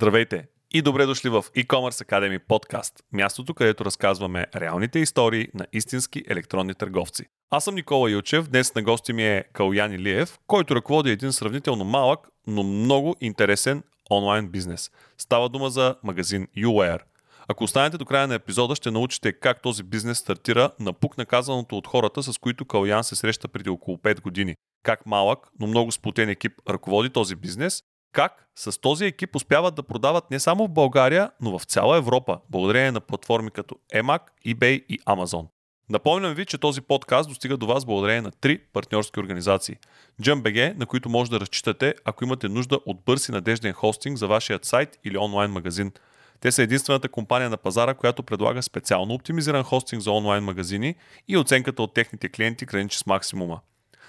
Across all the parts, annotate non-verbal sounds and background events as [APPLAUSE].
Здравейте и добре дошли в e-commerce Academy подкаст, мястото, където разказваме реалните истории на истински електронни търговци. Аз съм Никола Илчев, днес на гости ми е Калян Илиев, който ръководи един сравнително малък, но много интересен онлайн бизнес. Става дума за магазин UWare. Ако останете до края на епизода, ще научите как този бизнес стартира на пук наказаното от хората, с които Калян се среща преди около 5 години. Как малък, но много сплотен екип ръководи този бизнес как с този екип успяват да продават не само в България, но в цяла Европа, благодарение на платформи като Emac, eBay и Amazon. Напомням ви, че този подкаст достига до вас благодарение на три партньорски организации. JumpBG, на които може да разчитате, ако имате нужда от бърз и надежден хостинг за вашият сайт или онлайн магазин. Те са единствената компания на пазара, която предлага специално оптимизиран хостинг за онлайн магазини и оценката от техните клиенти граничи с максимума.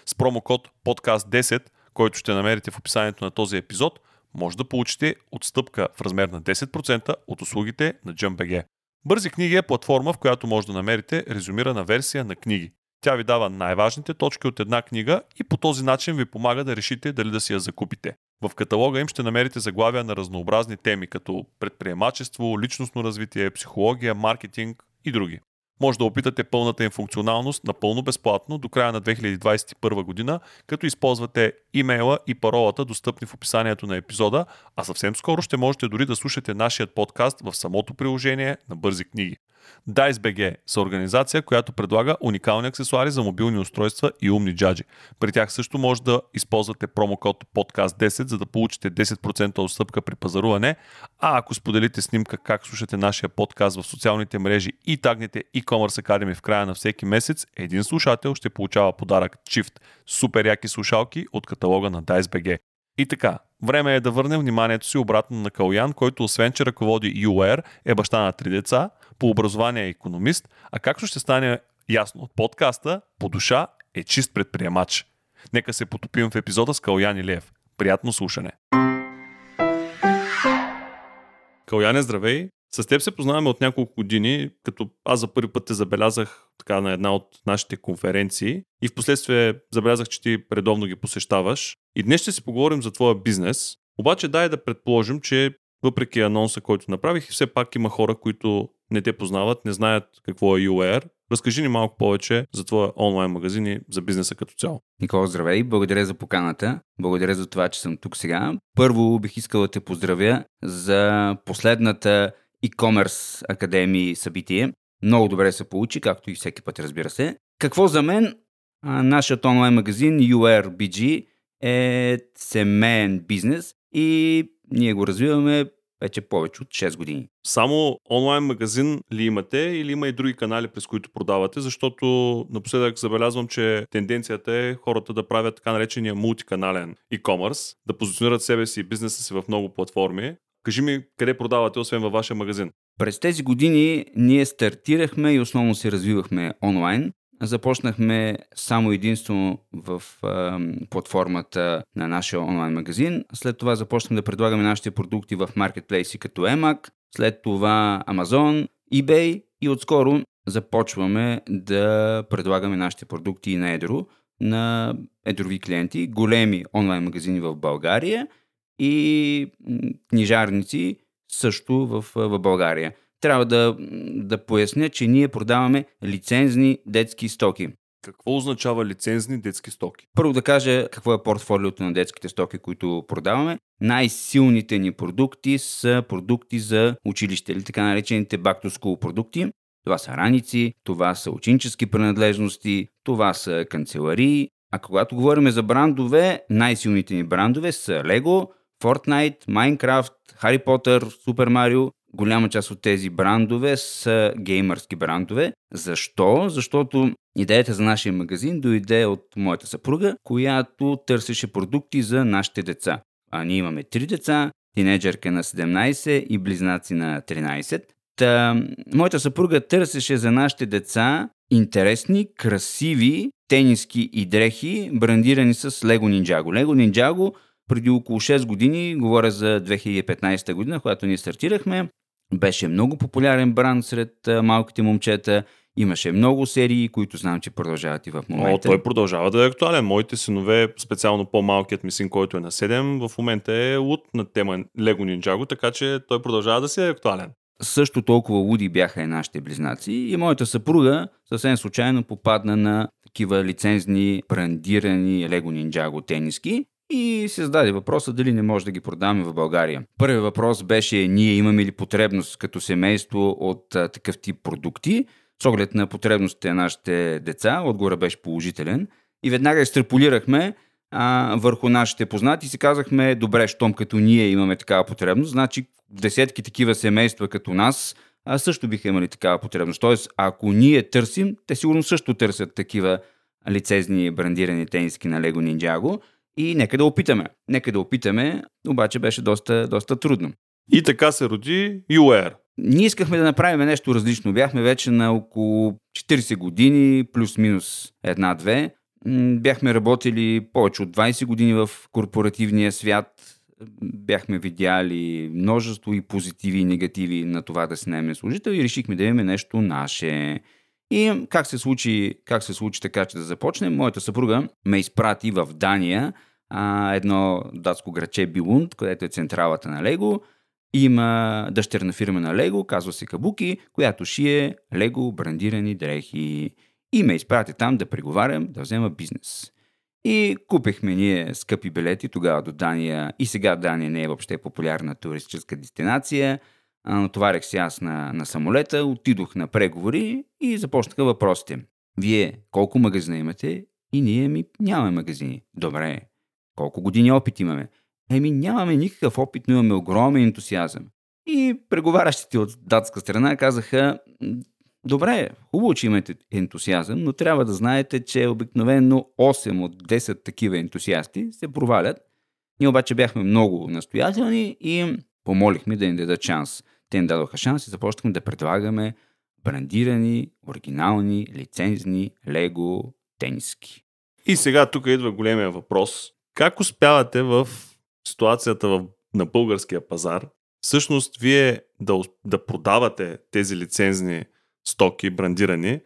С промокод PODCAST10 който ще намерите в описанието на този епизод, може да получите отстъпка в размер на 10% от услугите на JumpBG. Бързи книги е платформа, в която може да намерите резюмирана версия на книги. Тя ви дава най-важните точки от една книга и по този начин ви помага да решите дали да си я закупите. В каталога им ще намерите заглавия на разнообразни теми, като предприемачество, личностно развитие, психология, маркетинг и други. Може да опитате пълната им функционалност напълно безплатно до края на 2021 година, като използвате имейла и паролата, достъпни в описанието на епизода, а съвсем скоро ще можете дори да слушате нашия подкаст в самото приложение на Бързи книги. DiceBG са организация, която предлага уникални аксесуари за мобилни устройства и умни джаджи. При тях също може да използвате промокод podcast10, за да получите 10% отстъпка при пазаруване, а ако споделите снимка как слушате нашия подкаст в социалните мрежи и тагнете e-commerce Academy в края на всеки месец, един слушател ще получава подарък Shift супер яки слушалки от каталога на DiceBG. И така, време е да върнем вниманието си обратно на Калян, който освен, че ръководи UR, е баща на три деца, по образование е економист, а както ще стане ясно от подкаста, по душа е чист предприемач. Нека се потопим в епизода с Калян Илиев. Приятно слушане! Каляне, здравей! С теб се познаваме от няколко години, като аз за първи път те забелязах така на една от нашите конференции и в последствие забелязах, че ти редовно ги посещаваш. И днес ще си поговорим за твоя бизнес. Обаче дай да предположим, че въпреки анонса, който направих, все пак има хора, които не те познават, не знаят какво е UR. Разкажи ни малко повече за твоя онлайн магазин и за бизнеса като цяло. Никола, здравей! Благодаря за поканата. Благодаря за това, че съм тук сега. Първо бих искал да те поздравя за последната e-commerce академии събитие. Много добре се получи, както и всеки път, разбира се. Какво за мен? Нашият онлайн магазин URBG е семейен бизнес и ние го развиваме вече повече от 6 години. Само онлайн магазин ли имате или има и други канали, през които продавате? Защото напоследък забелязвам, че тенденцията е хората да правят така наречения мултиканален e-commerce, да позиционират себе си и бизнеса си в много платформи. Кажи ми, къде продавате, освен във вашия магазин? През тези години ние стартирахме и основно се развивахме онлайн. Започнахме само единствено в а, платформата на нашия онлайн магазин. След това започнахме да предлагаме нашите продукти в маркетплейси като Emac, след това Amazon, eBay и отскоро започваме да предлагаме нашите продукти на едро на едрови клиенти, големи онлайн магазини в България и книжарници също в, в България трябва да, да поясня, че ние продаваме лицензни детски стоки. Какво означава лицензни детски стоки? Първо да кажа какво е портфолиото на детските стоки, които продаваме. Най-силните ни продукти са продукти за училище или така наречените back to school продукти. Това са раници, това са ученически принадлежности, това са канцеларии. А когато говорим за брандове, най-силните ни брандове са Lego, Fortnite, Minecraft, Harry Potter, Super Mario голяма част от тези брандове са геймърски брандове. Защо? Защото идеята за нашия магазин дойде от моята съпруга, която търсеше продукти за нашите деца. А ние имаме три деца, тинейджърка на 17 и близнаци на 13. Та, моята съпруга търсеше за нашите деца интересни, красиви тениски и дрехи, брандирани с Lego Ninjago. Lego Ninjago преди около 6 години, говоря за 2015 година, когато ние стартирахме, беше много популярен бранд сред малките момчета Имаше много серии, които знам, че продължават и в момента. О, той продължава да е актуален. Моите синове, специално по-малкият ми син, който е на 7, в момента е луд на тема Lego Ninjago, така че той продължава да си е актуален. Също толкова луди бяха и нашите близнаци и моята съпруга съвсем случайно попадна на такива лицензни, брандирани Lego Ninjago тениски и се зададе въпроса дали не може да ги продаваме в България. Първият въпрос беше ние имаме ли потребност като семейство от а, такъв тип продукти. С оглед на потребностите на нашите деца, отговора беше положителен. И веднага екстраполирахме а, върху нашите познати и си казахме, добре, щом като ние имаме такава потребност, значи десетки такива семейства като нас а също биха имали такава потребност. Тоест, ако ние търсим, те сигурно също търсят такива лицезни брандирани тениски на Lego Ninjago и нека да опитаме. Нека да опитаме, обаче беше доста, доста трудно. И така се роди UR. Ние искахме да направим нещо различно. Бяхме вече на около 40 години, плюс-минус една-две. Бяхме работили повече от 20 години в корпоративния свят. Бяхме видяли множество и позитиви и негативи на това да снеме служител и решихме да имаме нещо наше. И как се случи, как се случи така, че да започнем? Моята съпруга ме изпрати в Дания, а, едно датско граче Билунд, където е централата на Лего. Има дъщерна фирма на Лего, казва се Кабуки, която шие Лего брандирани дрехи. И ме изпрати там да преговарям, да взема бизнес. И купихме ние скъпи билети тогава до Дания. И сега Дания не е въобще популярна туристическа дестинация. Натоварих се аз на, на самолета, отидох на преговори и започнаха въпросите. Вие колко магазина имате? И ние ми нямаме магазини. Добре. Колко години опит имаме? Еми нямаме никакъв опит, но имаме огромен ентусиазъм. И преговарящите от датска страна казаха, добре, хубаво, че имате ентусиазъм, но трябва да знаете, че обикновено 8 от 10 такива ентусиасти се провалят. Ние обаче бяхме много настоятелни и помолихме да ни дадат шанс. Те ни дадоха шанс и започнахме да предлагаме брандирани, оригинални, лицензни, лего, тениски. И сега тук идва големия въпрос. Как успявате в ситуацията в, на българския пазар, всъщност вие да, да продавате тези лицензни стоки, брандирани,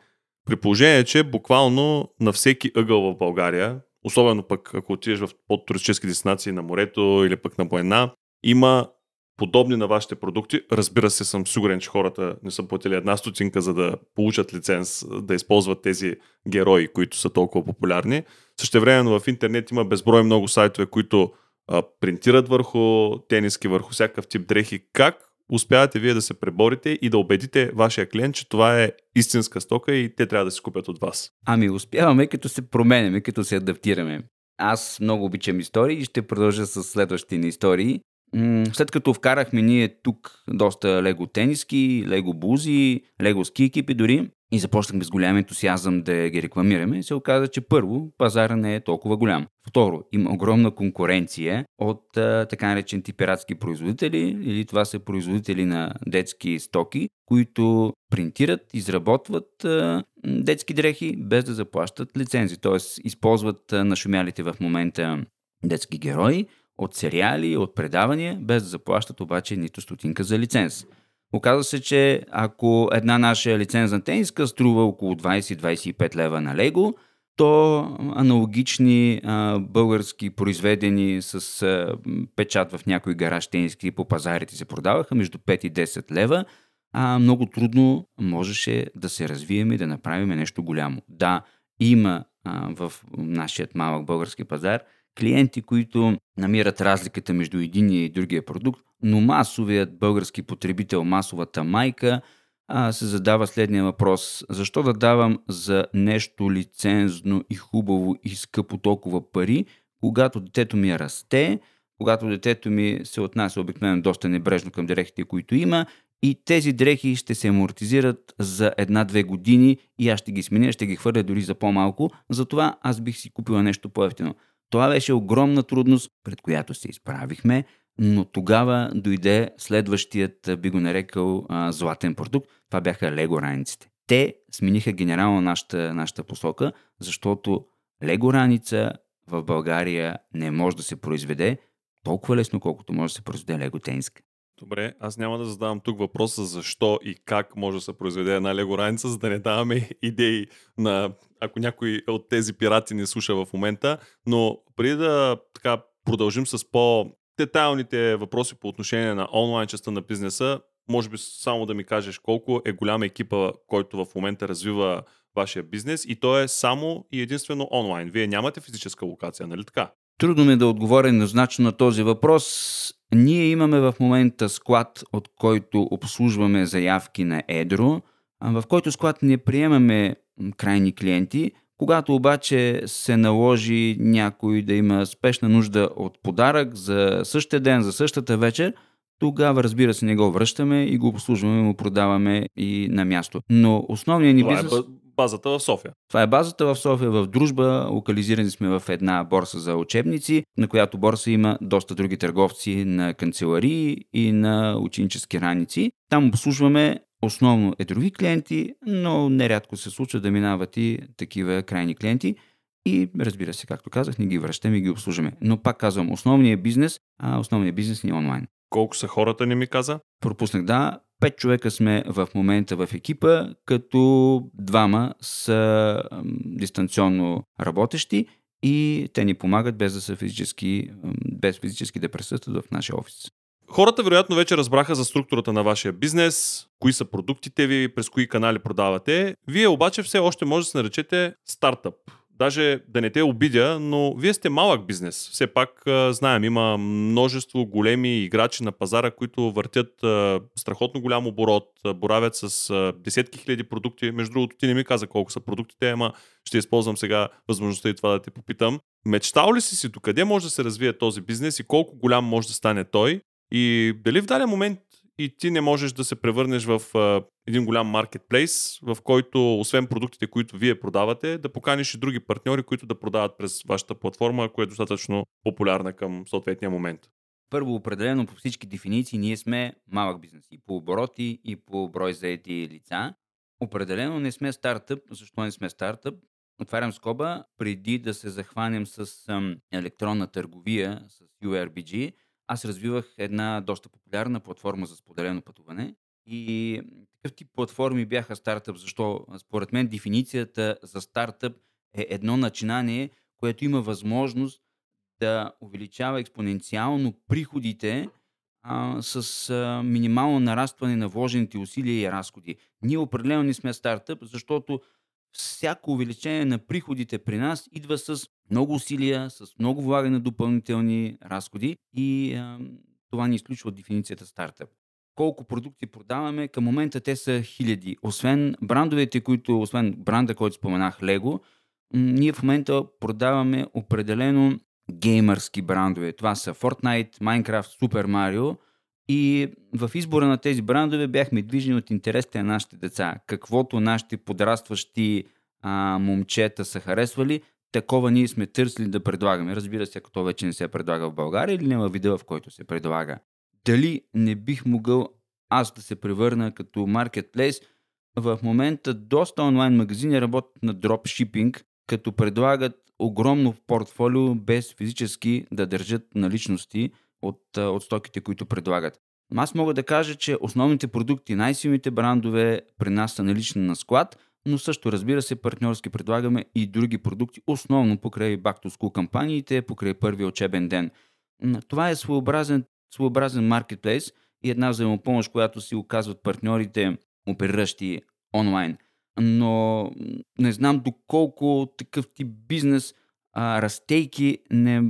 при положение, че буквално на всеки ъгъл в България, особено пък ако отидеш в подтуристически дестинации на морето или пък на война, има подобни на вашите продукти. Разбира се, съм сигурен, че хората не са платили една стотинка, за да получат лиценз, да използват тези герои, които са толкова популярни. Същевременно в интернет има безброй много сайтове, които а, принтират върху тениски, върху всякакъв тип дрехи. Как успявате вие да се преборите и да убедите вашия клиент, че това е истинска стока и те трябва да си купят от вас? Ами успяваме, като се променяме, като се адаптираме. Аз много обичам истории и ще продължа с следващите ни истории. След като вкарахме ние тук доста лего тениски, лего бузи, лего ски екипи дори и започнахме с голям ентусиазъм да ги рекламираме, се оказа, че първо пазара не е толкова голям. Второ, има огромна конкуренция от така наречените пиратски производители или това са производители на детски стоки, които принтират, изработват а, детски дрехи без да заплащат лицензи, т.е. използват а, нашумялите в момента детски герои, от сериали, от предавания, без да заплащат обаче нито стотинка за лиценз. Оказва се, че ако една наша лицензна тениска струва около 20-25 лева на Лего, то аналогични а, български произведени с а, печат в някой гараж тениски по пазарите се продаваха между 5 и 10 лева, а много трудно можеше да се развием и да направим нещо голямо. Да, има а, в нашият малък български пазар клиенти, които намират разликата между единия и другия продукт, но масовият български потребител, масовата майка, а, се задава следния въпрос. Защо да давам за нещо лицензно и хубаво и скъпо толкова пари, когато детето ми расте, когато детето ми се отнася обикновено доста небрежно към дрехите, които има, и тези дрехи ще се амортизират за една-две години и аз ще ги сменя, ще ги хвърля дори за по-малко. Затова аз бих си купила нещо по-ефтино. Това беше огромна трудност, пред която се изправихме, но тогава дойде следващият, би го нарекал, златен продукт. Това бяха лего раниците. Те смениха генерално нашата, нашата посока, защото лего раница в България не може да се произведе толкова лесно, колкото може да се произведе лего тениска. Добре, аз няма да задавам тук въпроса защо и как може да се произведе една лего раница, за да не даваме [LAUGHS] идеи на ако някой от тези пирати не слуша в момента, но преди да така продължим с по детайлните въпроси по отношение на онлайн частта на бизнеса, може би само да ми кажеш колко е голям екипа, който в момента развива вашия бизнес и то е само и единствено онлайн. Вие нямате физическа локация, нали така? Трудно ми е да отговоря еднозначно на този въпрос. Ние имаме в момента склад, от който обслужваме заявки на Едро, в който склад не приемаме крайни клиенти. Когато обаче се наложи някой да има спешна нужда от подарък за същия ден, за същата вечер, тогава разбира се не го връщаме и го обслужваме, му продаваме и на място. Но основният ни Това бизнес... е базата в София. Това е базата в София, в дружба. Локализирани сме в една борса за учебници, на която борса има доста други търговци на канцеларии и на ученически раници. Там обслужваме основно едрови клиенти, но нерядко се случва да минават и такива крайни клиенти. И разбира се, както казах, не ги връщаме и ги обслужваме. Но пак казвам, основният бизнес, а основният бизнес ни е онлайн. Колко са хората, не ми каза? Пропуснах да. Пет човека сме в момента в екипа, като двама са дистанционно работещи и те ни помагат без да са физически, без физически да присъстват в нашия офис. Хората вероятно вече разбраха за структурата на вашия бизнес, кои са продуктите ви, през кои канали продавате. Вие обаче все още може да се наречете стартъп даже да не те обидя, но вие сте малък бизнес. Все пак знаем, има множество големи играчи на пазара, които въртят страхотно голям оборот, боравят с десетки хиляди продукти. Между другото, ти не ми каза колко са продуктите, ама ще използвам сега възможността и това да те попитам. Мечтал ли си си докъде може да се развие този бизнес и колко голям може да стане той? И дали в даден момент и ти не можеш да се превърнеш в а, един голям маркетплейс, в който освен продуктите, които вие продавате, да поканиш и други партньори, които да продават през вашата платформа, която е достатъчно популярна към съответния момент. Първо, определено по всички дефиниции, ние сме малък бизнес и по обороти, и по брой заети лица. Определено не сме стартъп. Защо не сме стартъп? Отварям скоба, преди да се захванем с ам, електронна търговия, с URBG, аз развивах една доста популярна платформа за споделено пътуване. И такъв тип платформи бяха стартъп. Защо? Според мен дефиницията за стартъп е едно начинание, което има възможност да увеличава експоненциално приходите а, с а, минимално нарастване на вложените усилия и разходи. Ние определено не сме стартъп, защото всяко увеличение на приходите при нас идва с много усилия, с много влагане на допълнителни разходи и а, това ни изключва от дефиницията стартъп. Колко продукти продаваме? Към момента те са хиляди. Освен брандовете, които, освен бранда, който споменах, Lego, ние в момента продаваме определено геймърски брандове. Това са Fortnite, Minecraft, Super Mario – и в избора на тези брандове бяхме движени от интересите на нашите деца. Каквото нашите подрастващи а, момчета са харесвали, такова ние сме търсили да предлагаме. Разбира се, ако то вече не се предлага в България или няма видео, в който се предлага. Дали не бих могъл аз да се превърна като маркетплейс? В момента доста онлайн магазини работят на дропшипинг, като предлагат огромно портфолио без физически да държат наличности – от, от стоките, които предлагат. Аз мога да кажа, че основните продукти, най-силните брандове при нас са налични на склад, но също разбира се партньорски предлагаме и други продукти, основно покрай Back to School кампаниите, покрай първия учебен ден. Това е своеобразен, своеобразен маркетплейс и една взаимопомощ, която си оказват партньорите, опериращи онлайн. Но не знам доколко такъв тип бизнес, а, растейки не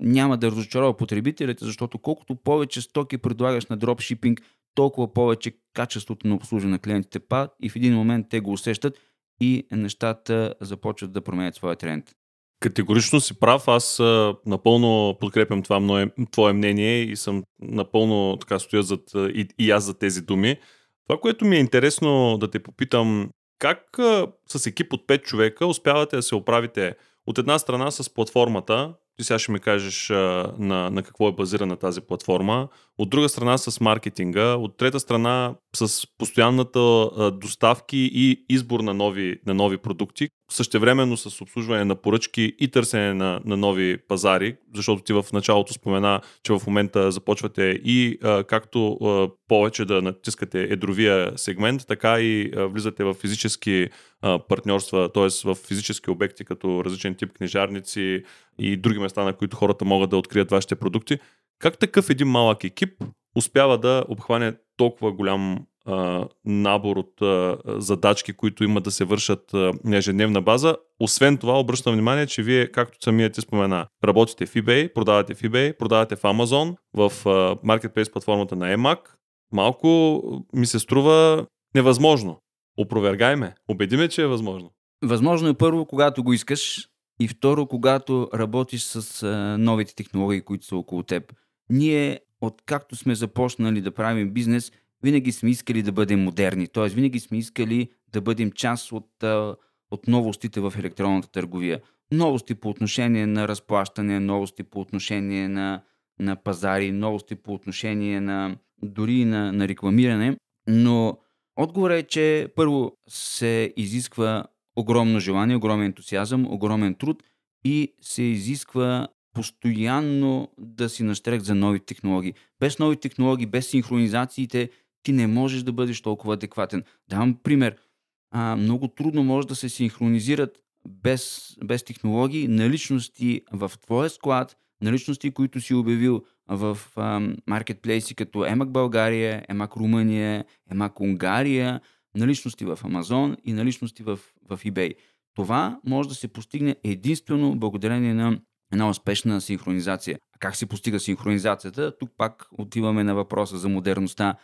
няма да разочарова потребителите, защото колкото повече стоки предлагаш на дропшипинг, толкова повече качеството на обслужване на клиентите пада и в един момент те го усещат и нещата започват да променят своя тренд. Категорично си прав. Аз напълно подкрепям това мое, твое мнение и съм напълно така стоя зад, и, и аз за тези думи. Това, което ми е интересно да те попитам, как с екип от 5 човека успявате да се оправите от една страна с платформата, Ти сега ще ми кажеш а, на, на какво е базирана тази платформа. От друга страна с маркетинга, от трета страна с постоянната а, доставки и избор на нови, на нови продукти, същевременно с обслужване на поръчки и търсене на, на нови пазари, защото ти в началото спомена, че в момента започвате и а, както а, повече да натискате едровия сегмент, така и а, влизате в физически а, партньорства, т.е. в физически обекти, като различен тип книжарници и други места, на които хората могат да открият вашите продукти. Как такъв един малък екип успява да обхване толкова голям а, набор от а, задачки, които имат да се вършат на ежедневна база. Освен това, обръщам внимание, че вие, както самият ти спомена, работите в eBay, продавате в eBay, продавате в Amazon, в а, Marketplace платформата на EMAG. Малко ми се струва невъзможно. Опровергай ме. Убеди ме, че е възможно. Възможно е първо, когато го искаш и второ, когато работиш с а, новите технологии, които са около теб. Ние, откакто сме започнали да правим бизнес, винаги сме искали да бъдем модерни. Т.е. винаги сме искали да бъдем част от, а, от новостите в електронната търговия. Новости по отношение на разплащане, новости по отношение на, на пазари, новости по отношение на дори на, на рекламиране. Но отговорът е, че първо се изисква огромно желание, огромен ентусиазъм, огромен труд и се изисква постоянно да си нащрек за нови технологии. Без нови технологии, без синхронизациите, ти не можеш да бъдеш толкова адекватен. Давам пример. А, много трудно може да се синхронизират без, без технологии наличности в твоя склад, наличности, които си обявил в маркетплейси като Емак България, Емак Румъния, Емак Унгария, наличности в Амазон и наличности в, в eBay. Това може да се постигне единствено благодарение на една успешна синхронизация. А как се постига синхронизацията? Тук пак отиваме на въпроса за модерността.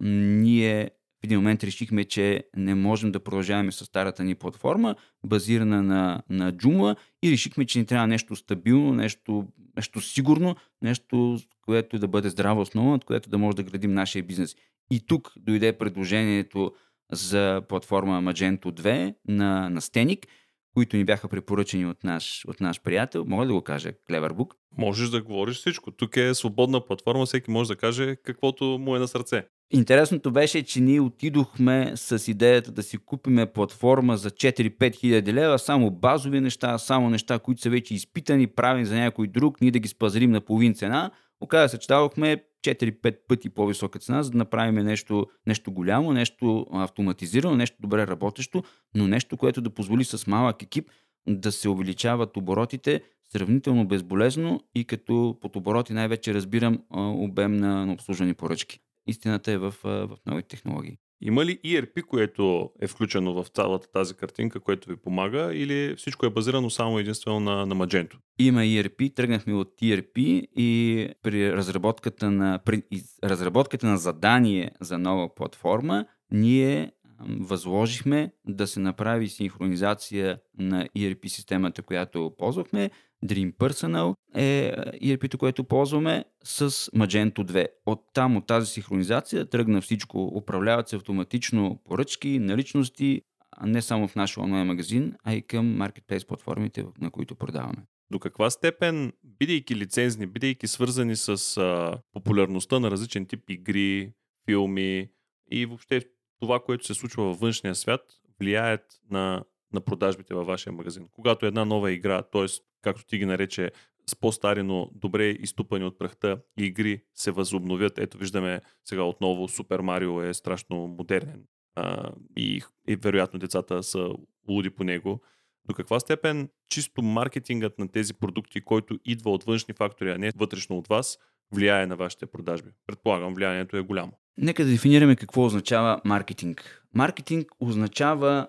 Ние в един момент решихме, че не можем да продължаваме с старата ни платформа, базирана на, на Joomla и решихме, че ни трябва нещо стабилно, нещо, нещо сигурно, нещо, което да бъде здрава основа, от което да може да градим нашия бизнес. И тук дойде предложението за платформа Magento 2 на, на Stenic, които ни бяха препоръчени от наш, от наш приятел. Мога да го кажа, Cleverbook. Можеш да говориш всичко. Тук е свободна платформа, всеки може да каже каквото му е на сърце. Интересното беше, че ние отидохме с идеята да си купиме платформа за 4-5 хиляди лева, само базови неща, само неща, които са вече изпитани, правени за някой друг, ние да ги спазарим на половин цена. Оказа се, че дадохме 4-5 пъти по-висока цена, за да направим нещо, нещо голямо, нещо автоматизирано, нещо добре работещо, но нещо, което да позволи с малък екип да се увеличават оборотите сравнително безболезно и като под обороти най-вече разбирам обем на, на обслужвани поръчки. Истината е в, в нови технологии. Има ли ERP, което е включено в цялата тази картинка, което ви помага или всичко е базирано само единствено на, на Magento? Има ERP, тръгнахме от ERP и при разработката на, при разработката на задание за нова платформа, ние възложихме да се направи синхронизация на ERP системата, която ползвахме. Dream Personal е ERP-то, което ползваме с Magento 2. От там, от тази синхронизация, тръгна всичко. Управляват се автоматично поръчки, наличности, не само в нашия онлайн магазин, а и към маркетплейс платформите, на които продаваме. До каква степен, бидейки лицензни, бидейки свързани с а, популярността на различен тип игри, филми и въобще това, което се случва във външния свят, влияят на, на продажбите във вашия магазин. Когато една нова игра, т.е. както ти ги нарече, с по-стари, но добре изтупани от прахта игри се възобновят. Ето виждаме сега отново Супер Марио е страшно модерен а, и, и вероятно децата са луди по него. До каква степен чисто маркетингът на тези продукти, който идва от външни фактори, а не вътрешно от вас, влияе на вашите продажби? Предполагам, влиянието е голямо. Нека да дефинираме какво означава маркетинг. Маркетинг означава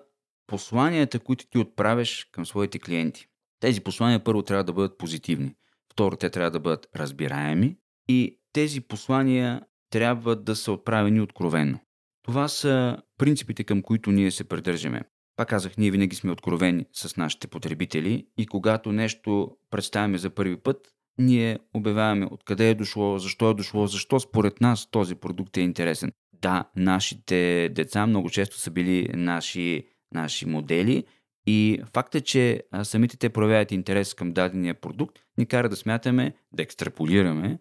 посланията, които ти отправяш към своите клиенти. Тези послания първо трябва да бъдат позитивни. Второ, те трябва да бъдат разбираеми. И тези послания трябва да са отправени откровенно. Това са принципите, към които ние се придържаме. Пак казах, ние винаги сме откровени с нашите потребители и когато нещо представяме за първи път, ние обявяваме откъде е дошло, защо е дошло, защо според нас този продукт е интересен. Да, нашите деца много често са били наши, наши модели И факта, че самите те проявяват интерес към дадения продукт, ни кара да смятаме, да екстраполираме,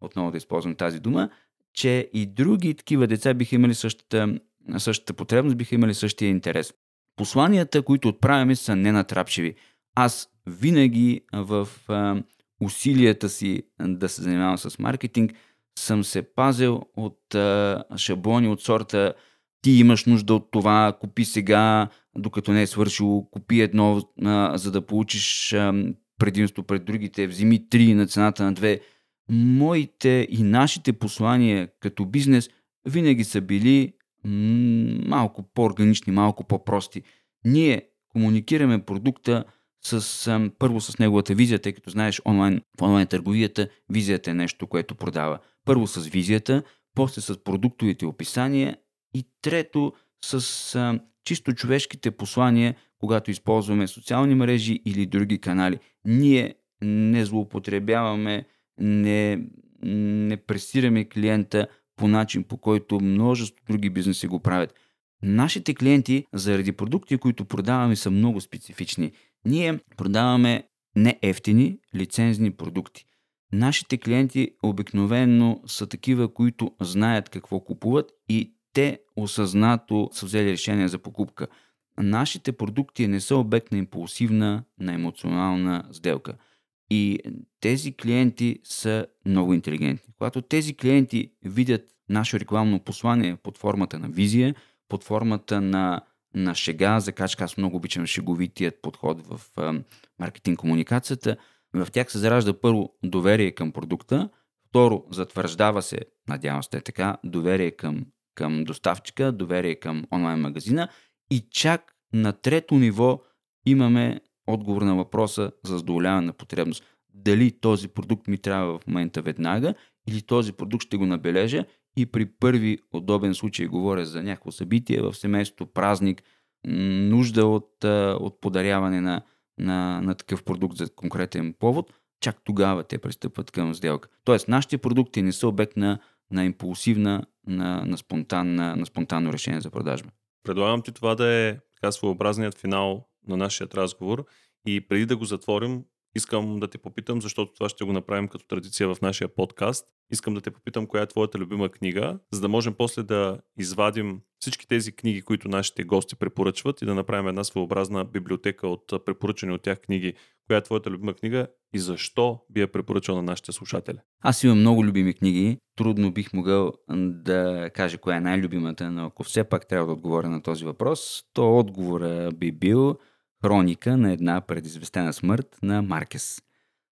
отново да използвам тази дума, че и други такива деца биха имали същата, същата потребност, биха имали същия интерес. Посланията, които отправяме, са ненатрапчиви. Аз винаги в усилията си да се занимавам с маркетинг, съм се пазил от шаблони от сорта ти имаш нужда от това, купи сега, докато не е свършило, купи едно, а, за да получиш а, предимство пред другите, вземи три на цената на две. Моите и нашите послания като бизнес винаги са били малко по-органични, малко по-прости. Ние комуникираме продукта с, първо с неговата визия, тъй като знаеш онлайн, в онлайн търговията визията е нещо, което продава. Първо с визията, после с продуктовите описания и трето с а, чисто човешките послания, когато използваме социални мрежи или други канали. Ние не злоупотребяваме, не, не пресираме клиента по начин, по който множество други бизнеси го правят. Нашите клиенти, заради продукти, които продаваме, са много специфични. Ние продаваме не ефтини, лицензни продукти. Нашите клиенти обикновено са такива, които знаят какво купуват и те осъзнато са взели решение за покупка. Нашите продукти не са обект на импулсивна, на емоционална сделка. И тези клиенти са много интелигентни. Когато тези клиенти видят наше рекламно послание под формата на визия, под формата на, на шега, за качка аз много обичам шеговитият подход в а, маркетинг комуникацията, в тях се заражда първо доверие към продукта, второ затвърждава се, надявам се така, доверие към към доставчика, доверие към онлайн магазина и чак на трето ниво имаме отговор на въпроса за задоволяване на потребност. Дали този продукт ми трябва в момента веднага или този продукт ще го набележа и при първи удобен случай говоря за някакво събитие в семейството, празник, нужда от, от подаряване на, на, на такъв продукт за конкретен повод, чак тогава те пристъпват към сделка. Тоест, нашите продукти не са обект на на импулсивна, на, на, спонтанна, на спонтанно решение за продажба. Предлагам ти това да е така своеобразният финал на нашия разговор и преди да го затворим, искам да те попитам, защото това ще го направим като традиция в нашия подкаст. Искам да те попитам коя е твоята любима книга, за да можем после да извадим всички тези книги, които нашите гости препоръчват и да направим една своеобразна библиотека от препоръчани от тях книги. Коя е твоята любима книга и защо би я препоръчал на нашите слушатели? Аз имам много любими книги. Трудно бих могъл да кажа коя е най-любимата, но ако все пак трябва да отговоря на този въпрос, то отговора би бил Хроника на една предизвестена смърт на Маркес.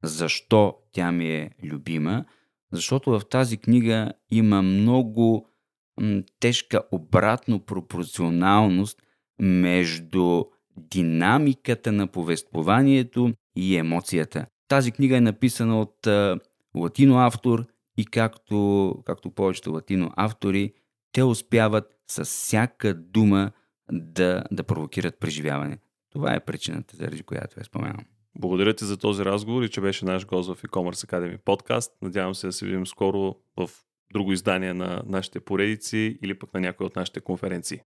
Защо тя ми е любима? Защото в тази книга има много тежка обратно пропорционалност между динамиката на повествованието и емоцията. Тази книга е написана от а, латино автор и както, както повечето латино автори, те успяват с всяка дума да, да провокират преживяване. Това е причината, заради която я споменам. Благодаря ти за този разговор и че беше наш гост в e-commerce Academy подкаст. Надявам се да се видим скоро в друго издание на нашите поредици или пък на някои от нашите конференции.